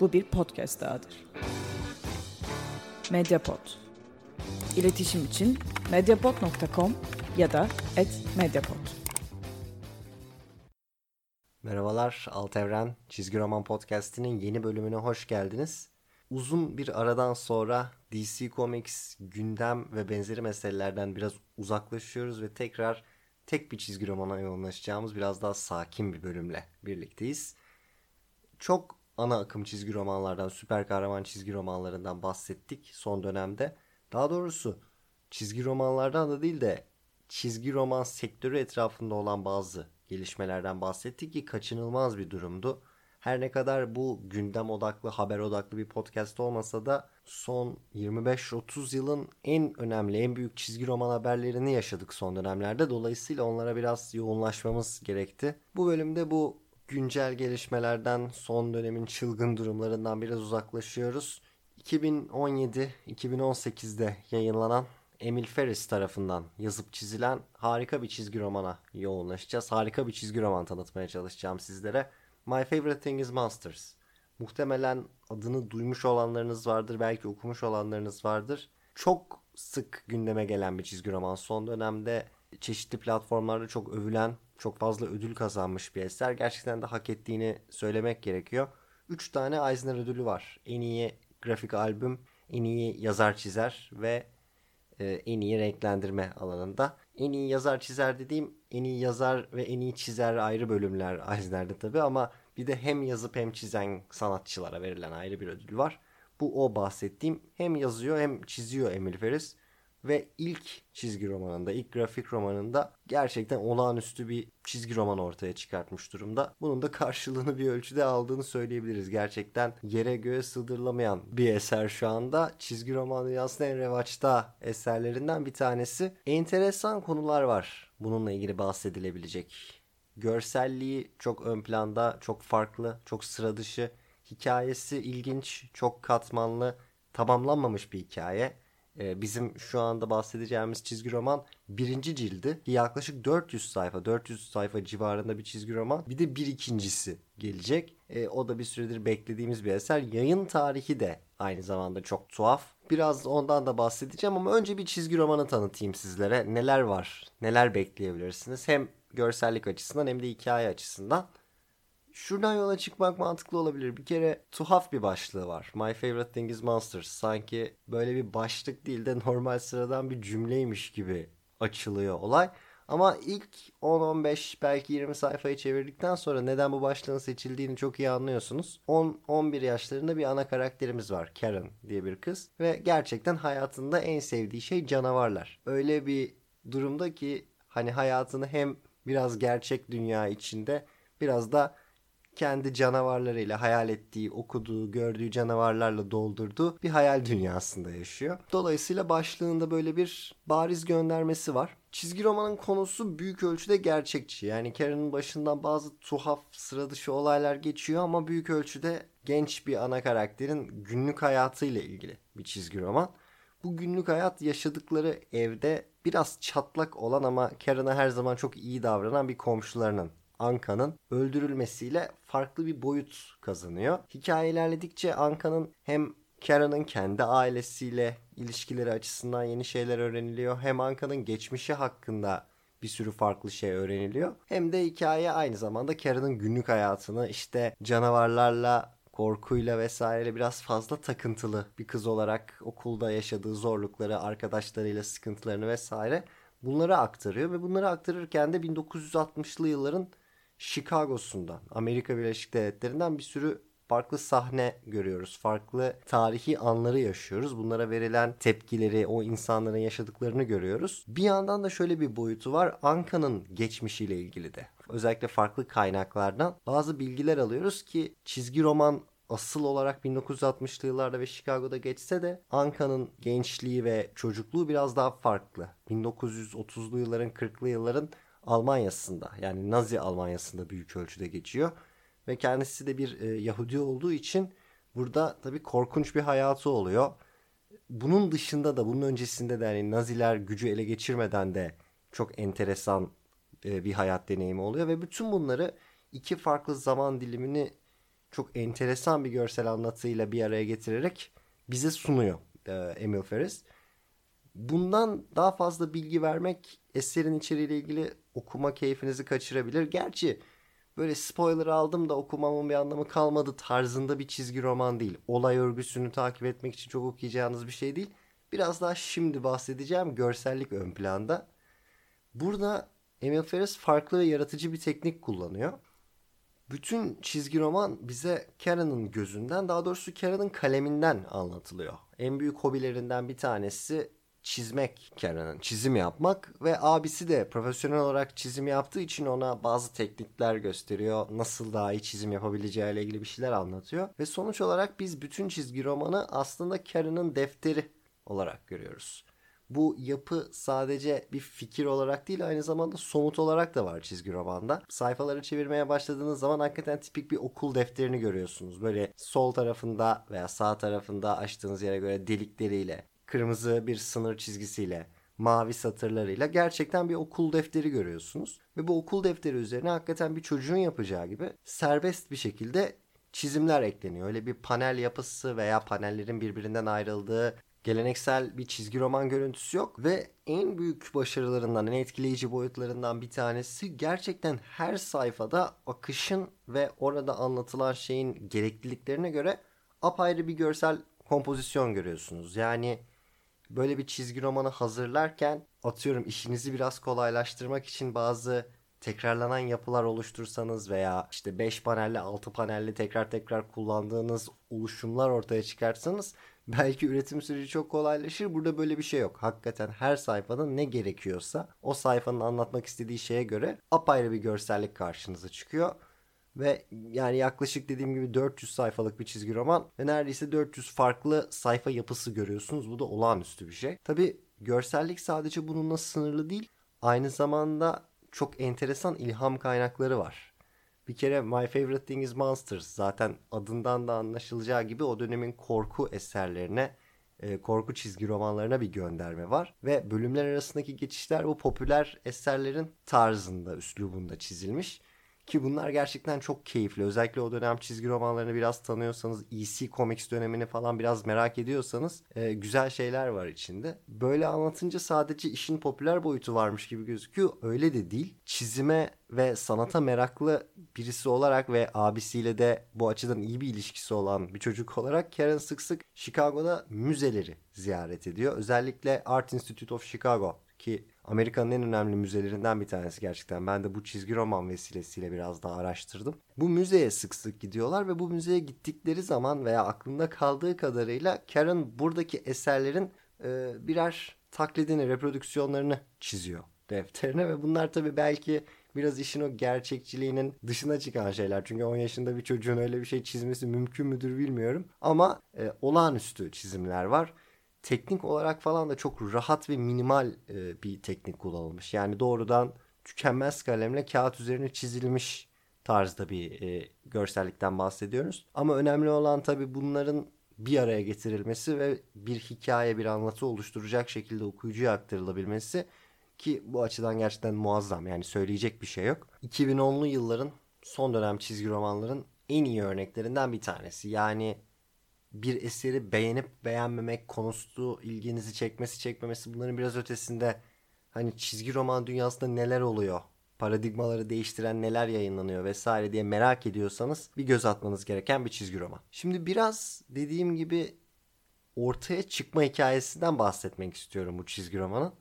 Bu bir podcast dahadır. Mediapod. İletişim için mediapod.com ya da @mediapod. Merhabalar Alt Evren Çizgi Roman Podcast'inin yeni bölümüne hoş geldiniz. Uzun bir aradan sonra DC Comics gündem ve benzeri meselelerden biraz uzaklaşıyoruz ve tekrar tek bir çizgi romana yoğunlaşacağımız biraz daha sakin bir bölümle birlikteyiz. Çok ana akım çizgi romanlardan, süper kahraman çizgi romanlarından bahsettik son dönemde. Daha doğrusu çizgi romanlardan da değil de çizgi roman sektörü etrafında olan bazı gelişmelerden bahsettik ki kaçınılmaz bir durumdu. Her ne kadar bu gündem odaklı, haber odaklı bir podcast olmasa da son 25-30 yılın en önemli, en büyük çizgi roman haberlerini yaşadık son dönemlerde. Dolayısıyla onlara biraz yoğunlaşmamız gerekti. Bu bölümde bu güncel gelişmelerden, son dönemin çılgın durumlarından biraz uzaklaşıyoruz. 2017-2018'de yayınlanan Emil Ferris tarafından yazıp çizilen harika bir çizgi romana yoğunlaşacağız. Harika bir çizgi roman tanıtmaya çalışacağım sizlere. My Favorite Thing is Monsters. Muhtemelen adını duymuş olanlarınız vardır, belki okumuş olanlarınız vardır. Çok sık gündeme gelen bir çizgi roman. Son dönemde çeşitli platformlarda çok övülen, çok fazla ödül kazanmış bir eser. Gerçekten de hak ettiğini söylemek gerekiyor. 3 tane Eisner ödülü var. En iyi grafik albüm, en iyi yazar çizer ve e, en iyi renklendirme alanında. En iyi yazar çizer dediğim en iyi yazar ve en iyi çizer ayrı bölümler Eisner'de tabi ama bir de hem yazıp hem çizen sanatçılara verilen ayrı bir ödül var. Bu o bahsettiğim hem yazıyor hem çiziyor Emil Ferris. Ve ilk çizgi romanında, ilk grafik romanında gerçekten olağanüstü bir çizgi roman ortaya çıkartmış durumda. Bunun da karşılığını bir ölçüde aldığını söyleyebiliriz. Gerçekten yere göğe sığdırılamayan bir eser şu anda. Çizgi roman dünyasının en revaçta eserlerinden bir tanesi. Enteresan konular var bununla ilgili bahsedilebilecek. Görselliği çok ön planda, çok farklı, çok sıra dışı. Hikayesi ilginç, çok katmanlı, tamamlanmamış bir hikaye bizim şu anda bahsedeceğimiz çizgi roman birinci cildi. Yaklaşık 400 sayfa, 400 sayfa civarında bir çizgi roman. Bir de bir ikincisi gelecek. E, o da bir süredir beklediğimiz bir eser. Yayın tarihi de aynı zamanda çok tuhaf. Biraz ondan da bahsedeceğim ama önce bir çizgi romanı tanıtayım sizlere. Neler var, neler bekleyebilirsiniz. Hem görsellik açısından hem de hikaye açısından. Şuradan yola çıkmak mantıklı olabilir. Bir kere tuhaf bir başlığı var. My favorite thing is monsters. Sanki böyle bir başlık değil de normal sıradan bir cümleymiş gibi açılıyor olay. Ama ilk 10-15 belki 20 sayfayı çevirdikten sonra neden bu başlığın seçildiğini çok iyi anlıyorsunuz. 10-11 yaşlarında bir ana karakterimiz var. Karen diye bir kız. Ve gerçekten hayatında en sevdiği şey canavarlar. Öyle bir durumda ki hani hayatını hem biraz gerçek dünya içinde biraz da kendi canavarlarıyla hayal ettiği, okuduğu, gördüğü canavarlarla doldurduğu bir hayal dünyasında yaşıyor. Dolayısıyla başlığında böyle bir bariz göndermesi var. Çizgi romanın konusu büyük ölçüde gerçekçi. Yani Karen'ın başından bazı tuhaf, sıra dışı olaylar geçiyor ama büyük ölçüde genç bir ana karakterin günlük hayatıyla ilgili bir çizgi roman. Bu günlük hayat yaşadıkları evde biraz çatlak olan ama Karen'a her zaman çok iyi davranan bir komşularının Anka'nın öldürülmesiyle farklı bir boyut kazanıyor. Hikaye ilerledikçe Anka'nın hem Karen'ın kendi ailesiyle ilişkileri açısından yeni şeyler öğreniliyor. Hem Anka'nın geçmişi hakkında bir sürü farklı şey öğreniliyor. Hem de hikaye aynı zamanda Karen'ın günlük hayatını işte canavarlarla korkuyla vesaire biraz fazla takıntılı bir kız olarak okulda yaşadığı zorlukları, arkadaşlarıyla sıkıntılarını vesaire bunları aktarıyor ve bunları aktarırken de 1960'lı yılların Chicago'sundan, Amerika Birleşik Devletleri'nden bir sürü farklı sahne görüyoruz. Farklı tarihi anları yaşıyoruz. Bunlara verilen tepkileri, o insanların yaşadıklarını görüyoruz. Bir yandan da şöyle bir boyutu var. Anka'nın geçmişiyle ilgili de. Özellikle farklı kaynaklardan bazı bilgiler alıyoruz ki çizgi roman asıl olarak 1960'lı yıllarda ve Chicago'da geçse de Anka'nın gençliği ve çocukluğu biraz daha farklı. 1930'lu yılların 40'lı yılların Almanya'sında yani Nazi Almanya'sında büyük ölçüde geçiyor. Ve kendisi de bir e, Yahudi olduğu için burada tabii korkunç bir hayatı oluyor. Bunun dışında da bunun öncesinde de yani Naziler gücü ele geçirmeden de çok enteresan e, bir hayat deneyimi oluyor. Ve bütün bunları iki farklı zaman dilimini çok enteresan bir görsel anlatıyla bir araya getirerek bize sunuyor e, Emil Ferris. Bundan daha fazla bilgi vermek eserin içeriğiyle ilgili okuma keyfinizi kaçırabilir. Gerçi böyle spoiler aldım da okumamın bir anlamı kalmadı tarzında bir çizgi roman değil. Olay örgüsünü takip etmek için çok okuyacağınız bir şey değil. Biraz daha şimdi bahsedeceğim görsellik ön planda. Burada Emil Ferris farklı ve yaratıcı bir teknik kullanıyor. Bütün çizgi roman bize Karen'ın gözünden daha doğrusu Karen'ın kaleminden anlatılıyor. En büyük hobilerinden bir tanesi çizmek Karen'ın. Çizim yapmak ve abisi de profesyonel olarak çizim yaptığı için ona bazı teknikler gösteriyor. Nasıl daha iyi çizim yapabileceğiyle ilgili bir şeyler anlatıyor. Ve sonuç olarak biz bütün çizgi romanı aslında Karen'ın defteri olarak görüyoruz. Bu yapı sadece bir fikir olarak değil aynı zamanda somut olarak da var çizgi romanda. Sayfaları çevirmeye başladığınız zaman hakikaten tipik bir okul defterini görüyorsunuz. Böyle sol tarafında veya sağ tarafında açtığınız yere göre delikleriyle, kırmızı bir sınır çizgisiyle, mavi satırlarıyla gerçekten bir okul defteri görüyorsunuz. Ve bu okul defteri üzerine hakikaten bir çocuğun yapacağı gibi serbest bir şekilde çizimler ekleniyor. Öyle bir panel yapısı veya panellerin birbirinden ayrıldığı geleneksel bir çizgi roman görüntüsü yok ve en büyük başarılarından, en etkileyici boyutlarından bir tanesi gerçekten her sayfada akışın ve orada anlatılan şeyin gerekliliklerine göre apayrı bir görsel kompozisyon görüyorsunuz. Yani böyle bir çizgi romanı hazırlarken atıyorum işinizi biraz kolaylaştırmak için bazı tekrarlanan yapılar oluştursanız veya işte 5 panelli 6 panelli tekrar tekrar kullandığınız oluşumlar ortaya çıkarsanız belki üretim süreci çok kolaylaşır. Burada böyle bir şey yok. Hakikaten her sayfada ne gerekiyorsa o sayfanın anlatmak istediği şeye göre apayrı bir görsellik karşınıza çıkıyor. Ve yani yaklaşık dediğim gibi 400 sayfalık bir çizgi roman ve neredeyse 400 farklı sayfa yapısı görüyorsunuz. Bu da olağanüstü bir şey. Tabi görsellik sadece bununla sınırlı değil. Aynı zamanda çok enteresan ilham kaynakları var. Bir kere My Favorite Thing is Monsters zaten adından da anlaşılacağı gibi o dönemin korku eserlerine, e, korku çizgi romanlarına bir gönderme var. Ve bölümler arasındaki geçişler bu popüler eserlerin tarzında, üslubunda çizilmiş. Ki bunlar gerçekten çok keyifli. Özellikle o dönem çizgi romanlarını biraz tanıyorsanız, EC Comics dönemini falan biraz merak ediyorsanız e, güzel şeyler var içinde. Böyle anlatınca sadece işin popüler boyutu varmış gibi gözüküyor. Öyle de değil. Çizime ve sanata meraklı birisi olarak ve abisiyle de bu açıdan iyi bir ilişkisi olan bir çocuk olarak Karen sık sık Chicago'da müzeleri ziyaret ediyor. Özellikle Art Institute of Chicago ki Amerika'nın en önemli müzelerinden bir tanesi gerçekten. Ben de bu çizgi roman vesilesiyle biraz daha araştırdım. Bu müzeye sık sık gidiyorlar ve bu müzeye gittikleri zaman veya aklında kaldığı kadarıyla Karen buradaki eserlerin e, birer taklidini, reprodüksiyonlarını çiziyor defterine ve bunlar tabii belki biraz işin o gerçekçiliğinin dışına çıkan şeyler. Çünkü 10 yaşında bir çocuğun öyle bir şey çizmesi mümkün müdür bilmiyorum. Ama e, olağanüstü çizimler var teknik olarak falan da çok rahat ve minimal e, bir teknik kullanılmış. Yani doğrudan tükenmez kalemle kağıt üzerine çizilmiş tarzda bir e, görsellikten bahsediyoruz. Ama önemli olan tabii bunların bir araya getirilmesi ve bir hikaye, bir anlatı oluşturacak şekilde okuyucuya aktarılabilmesi ki bu açıdan gerçekten muazzam. Yani söyleyecek bir şey yok. 2010'lu yılların son dönem çizgi romanların en iyi örneklerinden bir tanesi. Yani bir eseri beğenip beğenmemek konusu ilginizi çekmesi çekmemesi bunların biraz ötesinde hani çizgi roman dünyasında neler oluyor paradigmaları değiştiren neler yayınlanıyor vesaire diye merak ediyorsanız bir göz atmanız gereken bir çizgi roman. Şimdi biraz dediğim gibi ortaya çıkma hikayesinden bahsetmek istiyorum bu çizgi romanın.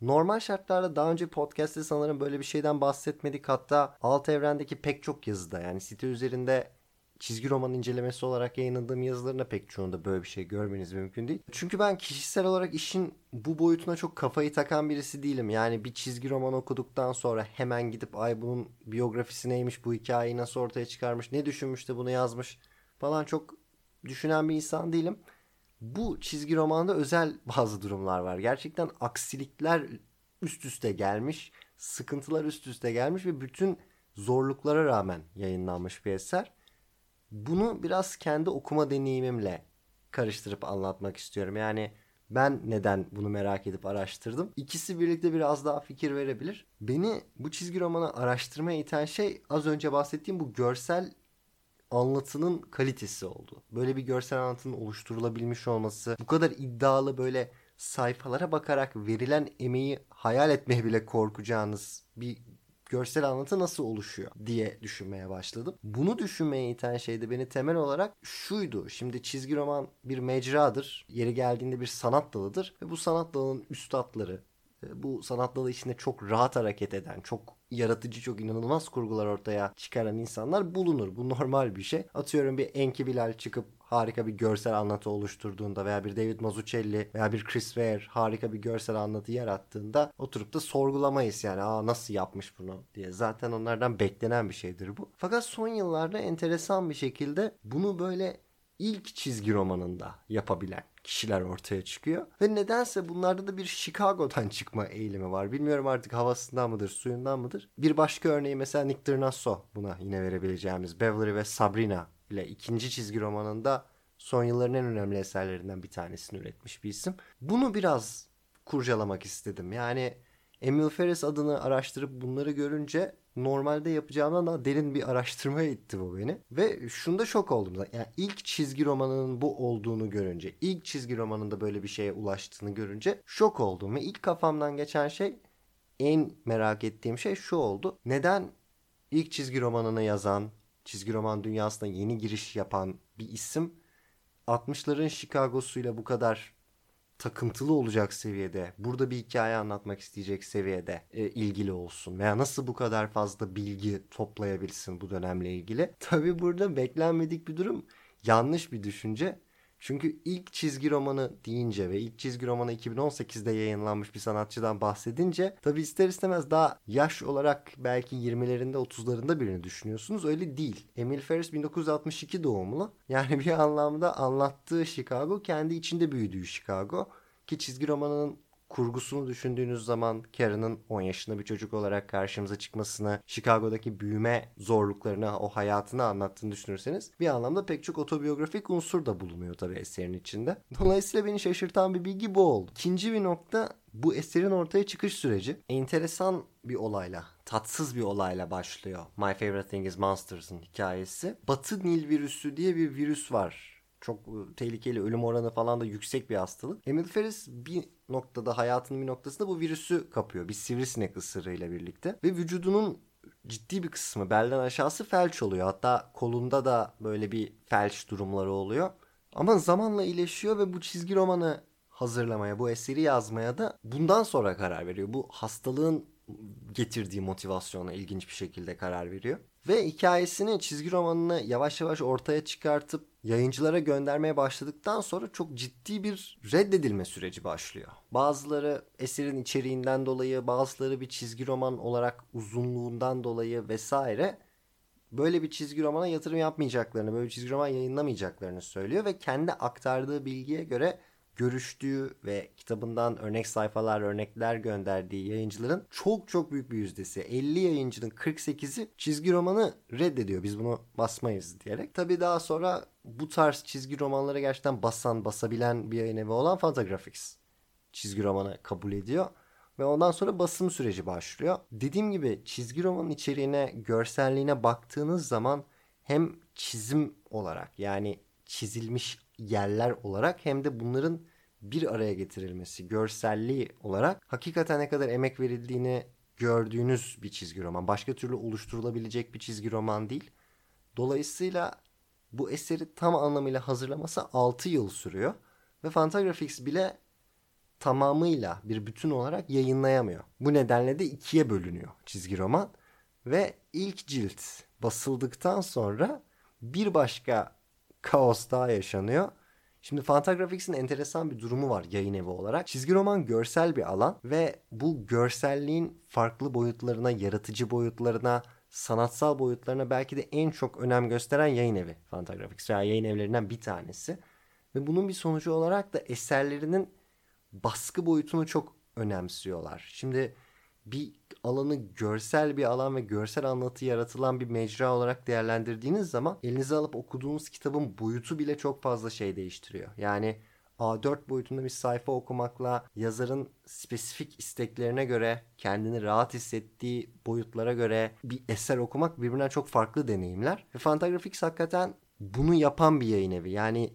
Normal şartlarda daha önce podcast'te sanırım böyle bir şeyden bahsetmedik. Hatta alt evrendeki pek çok yazıda yani site üzerinde çizgi roman incelemesi olarak yayınladığım yazılarında pek çoğunda böyle bir şey görmeniz mümkün değil. Çünkü ben kişisel olarak işin bu boyutuna çok kafayı takan birisi değilim. Yani bir çizgi roman okuduktan sonra hemen gidip ay bunun biyografisi neymiş, bu hikayeyi nasıl ortaya çıkarmış, ne düşünmüş de bunu yazmış falan çok düşünen bir insan değilim. Bu çizgi romanda özel bazı durumlar var. Gerçekten aksilikler üst üste gelmiş, sıkıntılar üst üste gelmiş ve bütün zorluklara rağmen yayınlanmış bir eser bunu biraz kendi okuma deneyimimle karıştırıp anlatmak istiyorum. Yani ben neden bunu merak edip araştırdım. İkisi birlikte biraz daha fikir verebilir. Beni bu çizgi romanı araştırmaya iten şey az önce bahsettiğim bu görsel anlatının kalitesi oldu. Böyle bir görsel anlatının oluşturulabilmiş olması, bu kadar iddialı böyle sayfalara bakarak verilen emeği hayal etmeye bile korkacağınız bir görsel anlatı nasıl oluşuyor diye düşünmeye başladım. Bunu düşünmeye iten şey de beni temel olarak şuydu. Şimdi çizgi roman bir mecradır. Yeri geldiğinde bir sanat dalıdır. Ve bu sanat dalının üstadları, e, bu sanat dalı içinde çok rahat hareket eden, çok yaratıcı, çok inanılmaz kurgular ortaya çıkaran insanlar bulunur. Bu normal bir şey. Atıyorum bir Enki Bilal çıkıp harika bir görsel anlatı oluşturduğunda veya bir David Mazzucchelli veya bir Chris Ware harika bir görsel anlatı yarattığında oturup da sorgulamayız yani aa nasıl yapmış bunu diye. Zaten onlardan beklenen bir şeydir bu. Fakat son yıllarda enteresan bir şekilde bunu böyle ilk çizgi romanında yapabilen kişiler ortaya çıkıyor. Ve nedense bunlarda da bir Chicago'dan çıkma eğilimi var. Bilmiyorum artık havasından mıdır, suyundan mıdır. Bir başka örneği mesela Nick Drnaso buna yine verebileceğimiz Beverly ve Sabrina ile ikinci çizgi romanında son yılların en önemli eserlerinden bir tanesini üretmiş bir isim. Bunu biraz kurcalamak istedim. Yani Emil Ferris adını araştırıp bunları görünce normalde yapacağımdan daha derin bir araştırmaya itti bu beni. Ve şunda şok oldum. Yani ilk çizgi romanının bu olduğunu görünce, ilk çizgi romanında böyle bir şeye ulaştığını görünce şok oldum. Ve ilk kafamdan geçen şey, en merak ettiğim şey şu oldu. Neden ilk çizgi romanını yazan, çizgi roman dünyasına yeni giriş yapan bir isim 60'ların Chicago'suyla bu kadar takıntılı olacak seviyede, burada bir hikaye anlatmak isteyecek seviyede e, ilgili olsun veya nasıl bu kadar fazla bilgi toplayabilsin bu dönemle ilgili. Tabi burada beklenmedik bir durum, yanlış bir düşünce. Çünkü ilk çizgi romanı deyince ve ilk çizgi romanı 2018'de yayınlanmış bir sanatçıdan bahsedince tabi ister istemez daha yaş olarak belki 20'lerinde 30'larında birini düşünüyorsunuz. Öyle değil. Emil Ferris 1962 doğumlu. Yani bir anlamda anlattığı Chicago kendi içinde büyüdüğü Chicago. Ki çizgi romanının kurgusunu düşündüğünüz zaman Karen'ın 10 yaşında bir çocuk olarak karşımıza çıkmasını, Chicago'daki büyüme zorluklarını, o hayatını anlattığını düşünürseniz bir anlamda pek çok otobiyografik unsur da bulunuyor tabii eserin içinde. Dolayısıyla beni şaşırtan bir bilgi bu oldu. İkinci bir nokta bu eserin ortaya çıkış süreci. Enteresan bir olayla, tatsız bir olayla başlıyor. My Favorite Thing is Monsters'ın hikayesi. Batı Nil virüsü diye bir virüs var çok e, tehlikeli ölüm oranı falan da yüksek bir hastalık. Emil Ferris bir noktada hayatının bir noktasında bu virüsü kapıyor. Bir sivrisinek ısırığıyla birlikte. Ve vücudunun ciddi bir kısmı belden aşağısı felç oluyor. Hatta kolunda da böyle bir felç durumları oluyor. Ama zamanla iyileşiyor ve bu çizgi romanı hazırlamaya, bu eseri yazmaya da bundan sonra karar veriyor. Bu hastalığın getirdiği motivasyona ilginç bir şekilde karar veriyor. Ve hikayesini, çizgi romanını yavaş yavaş ortaya çıkartıp yayıncılara göndermeye başladıktan sonra çok ciddi bir reddedilme süreci başlıyor. Bazıları eserin içeriğinden dolayı, bazıları bir çizgi roman olarak uzunluğundan dolayı vesaire böyle bir çizgi romana yatırım yapmayacaklarını, böyle bir çizgi roman yayınlamayacaklarını söylüyor ve kendi aktardığı bilgiye göre görüştüğü ve kitabından örnek sayfalar, örnekler gönderdiği yayıncıların çok çok büyük bir yüzdesi. 50 yayıncının 48'i çizgi romanı reddediyor. Biz bunu basmayız diyerek. Tabii daha sonra bu tarz çizgi romanlara gerçekten basan, basabilen bir yayın evi olan Fantagraphics çizgi romanı kabul ediyor. Ve ondan sonra basım süreci başlıyor. Dediğim gibi çizgi romanın içeriğine, görselliğine baktığınız zaman hem çizim olarak yani çizilmiş yerler olarak hem de bunların bir araya getirilmesi, görselliği olarak hakikaten ne kadar emek verildiğini gördüğünüz bir çizgi roman. Başka türlü oluşturulabilecek bir çizgi roman değil. Dolayısıyla bu eseri tam anlamıyla hazırlaması 6 yıl sürüyor. Ve Fantagraphics bile tamamıyla bir bütün olarak yayınlayamıyor. Bu nedenle de ikiye bölünüyor çizgi roman. Ve ilk cilt basıldıktan sonra bir başka kaos daha yaşanıyor. Şimdi Fantagraphics'in enteresan bir durumu var yayın evi olarak. Çizgi roman görsel bir alan ve bu görselliğin farklı boyutlarına, yaratıcı boyutlarına, sanatsal boyutlarına belki de en çok önem gösteren yayın evi Fantagraphics veya yayın evlerinden bir tanesi. Ve bunun bir sonucu olarak da eserlerinin baskı boyutunu çok önemsiyorlar. Şimdi bir alanı görsel bir alan ve görsel anlatı yaratılan bir mecra olarak değerlendirdiğiniz zaman elinize alıp okuduğunuz kitabın boyutu bile çok fazla şey değiştiriyor. Yani A4 boyutunda bir sayfa okumakla yazarın spesifik isteklerine göre kendini rahat hissettiği boyutlara göre bir eser okumak birbirinden çok farklı deneyimler. Ve Fantagraphics hakikaten bunu yapan bir yayın evi. Yani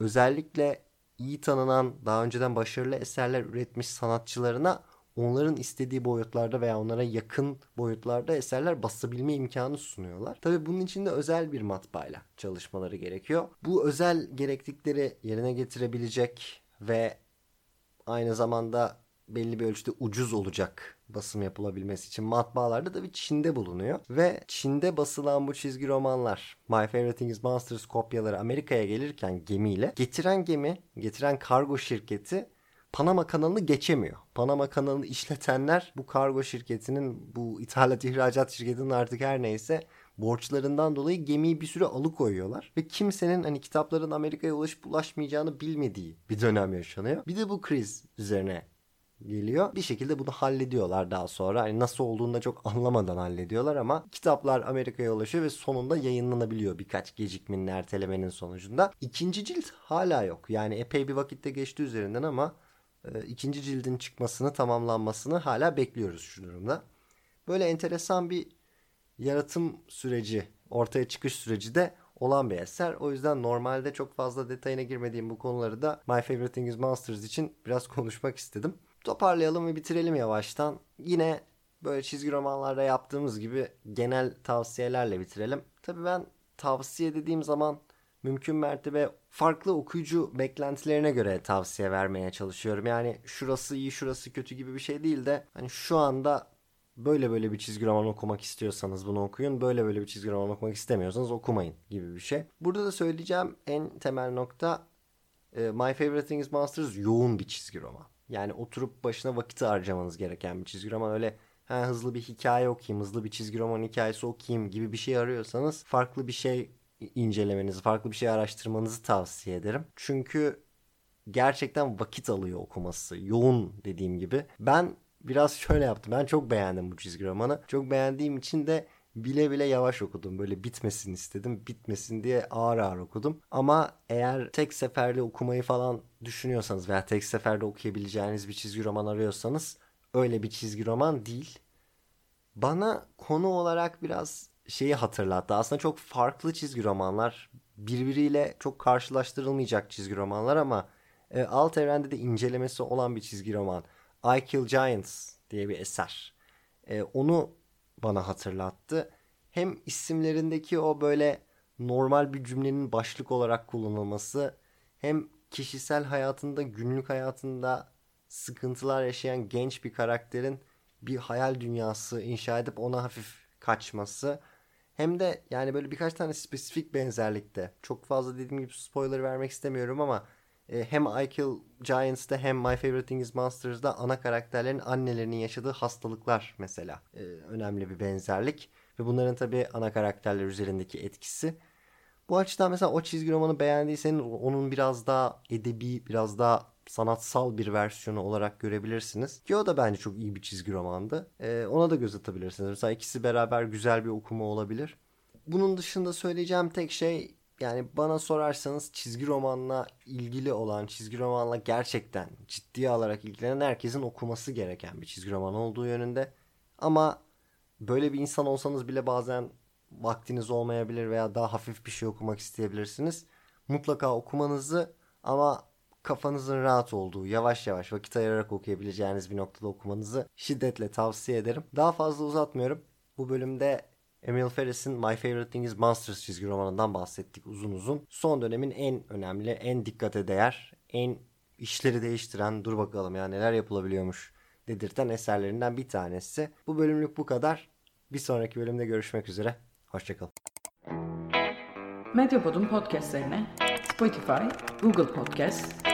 özellikle iyi tanınan daha önceden başarılı eserler üretmiş sanatçılarına onların istediği boyutlarda veya onlara yakın boyutlarda eserler basabilme imkanı sunuyorlar. Tabi bunun için de özel bir matbaayla çalışmaları gerekiyor. Bu özel gereklilikleri yerine getirebilecek ve aynı zamanda belli bir ölçüde ucuz olacak basım yapılabilmesi için matbaalarda tabii Çin'de bulunuyor. Ve Çin'de basılan bu çizgi romanlar My Favorite Thing is Monsters kopyaları Amerika'ya gelirken gemiyle getiren gemi, getiren kargo şirketi Panama kanalını geçemiyor. Panama kanalını işletenler bu kargo şirketinin, bu ithalat ihracat şirketinin artık her neyse borçlarından dolayı gemiyi bir süre alıkoyuyorlar. Ve kimsenin hani kitapların Amerika'ya ulaşıp ulaşmayacağını bilmediği bir dönem yaşanıyor. Bir de bu kriz üzerine geliyor. Bir şekilde bunu hallediyorlar daha sonra. Hani nasıl olduğunu da çok anlamadan hallediyorlar ama kitaplar Amerika'ya ulaşıyor ve sonunda yayınlanabiliyor birkaç gecikmenin ertelemenin sonucunda. İkinci cilt hala yok. Yani epey bir vakitte geçti üzerinden ama e, ikinci cildin çıkmasını, tamamlanmasını hala bekliyoruz şu durumda. Böyle enteresan bir yaratım süreci, ortaya çıkış süreci de olan bir eser. O yüzden normalde çok fazla detayına girmediğim bu konuları da My Favorite Thing is Monsters için biraz konuşmak istedim. Toparlayalım ve bitirelim yavaştan. Yine böyle çizgi romanlarda yaptığımız gibi genel tavsiyelerle bitirelim. Tabii ben tavsiye dediğim zaman mümkün mertebe farklı okuyucu beklentilerine göre tavsiye vermeye çalışıyorum. Yani şurası iyi şurası kötü gibi bir şey değil de hani şu anda böyle böyle bir çizgi roman okumak istiyorsanız bunu okuyun. Böyle böyle bir çizgi roman okumak istemiyorsanız okumayın gibi bir şey. Burada da söyleyeceğim en temel nokta e, My Favorite Thing is Monsters yoğun bir çizgi roman. Yani oturup başına vakit harcamanız gereken bir çizgi roman. Öyle ha, hızlı bir hikaye okuyayım, hızlı bir çizgi roman hikayesi okuyayım gibi bir şey arıyorsanız farklı bir şey incelemenizi, farklı bir şey araştırmanızı tavsiye ederim. Çünkü gerçekten vakit alıyor okuması. Yoğun dediğim gibi. Ben biraz şöyle yaptım. Ben çok beğendim bu çizgi romanı. Çok beğendiğim için de bile bile yavaş okudum. Böyle bitmesin istedim. Bitmesin diye ağır ağır okudum. Ama eğer tek seferde okumayı falan düşünüyorsanız veya tek seferde okuyabileceğiniz bir çizgi roman arıyorsanız öyle bir çizgi roman değil. Bana konu olarak biraz şeyi hatırlattı. Aslında çok farklı çizgi romanlar. Birbiriyle çok karşılaştırılmayacak çizgi romanlar ama e, alt evrende de incelemesi olan bir çizgi roman. I Kill Giants diye bir eser. E, onu bana hatırlattı. Hem isimlerindeki o böyle normal bir cümlenin başlık olarak kullanılması hem kişisel hayatında, günlük hayatında sıkıntılar yaşayan genç bir karakterin bir hayal dünyası inşa edip ona hafif kaçması hem de yani böyle birkaç tane spesifik benzerlikte. Çok fazla dediğim gibi spoiler vermek istemiyorum ama e, hem I Kill Giants'ta hem My Favorite Thing is Monsters'da ana karakterlerin annelerinin yaşadığı hastalıklar mesela e, önemli bir benzerlik. Ve bunların tabii ana karakterler üzerindeki etkisi. Bu açıdan mesela o çizgi romanı beğendiyseniz onun biraz daha edebi, biraz daha sanatsal bir versiyonu olarak görebilirsiniz. Ki o da bence çok iyi bir çizgi romandı. Ee, ona da göz atabilirsiniz. Mesela ikisi beraber güzel bir okuma olabilir. Bunun dışında söyleyeceğim tek şey yani bana sorarsanız çizgi romanla ilgili olan, çizgi romanla gerçekten ciddiye alarak ilgilenen herkesin okuması gereken bir çizgi roman olduğu yönünde. Ama böyle bir insan olsanız bile bazen vaktiniz olmayabilir veya daha hafif bir şey okumak isteyebilirsiniz. Mutlaka okumanızı ama kafanızın rahat olduğu, yavaş yavaş vakit ayırarak okuyabileceğiniz bir noktada okumanızı şiddetle tavsiye ederim. Daha fazla uzatmıyorum. Bu bölümde Emil Ferris'in My Favorite Thing is Monsters çizgi romanından bahsettik uzun uzun. Son dönemin en önemli, en dikkate değer, en işleri değiştiren, dur bakalım ya neler yapılabiliyormuş dedirten eserlerinden bir tanesi. Bu bölümlük bu kadar. Bir sonraki bölümde görüşmek üzere. Hoşçakalın. Medyapod'un podcastlerine Spotify, Google Podcast,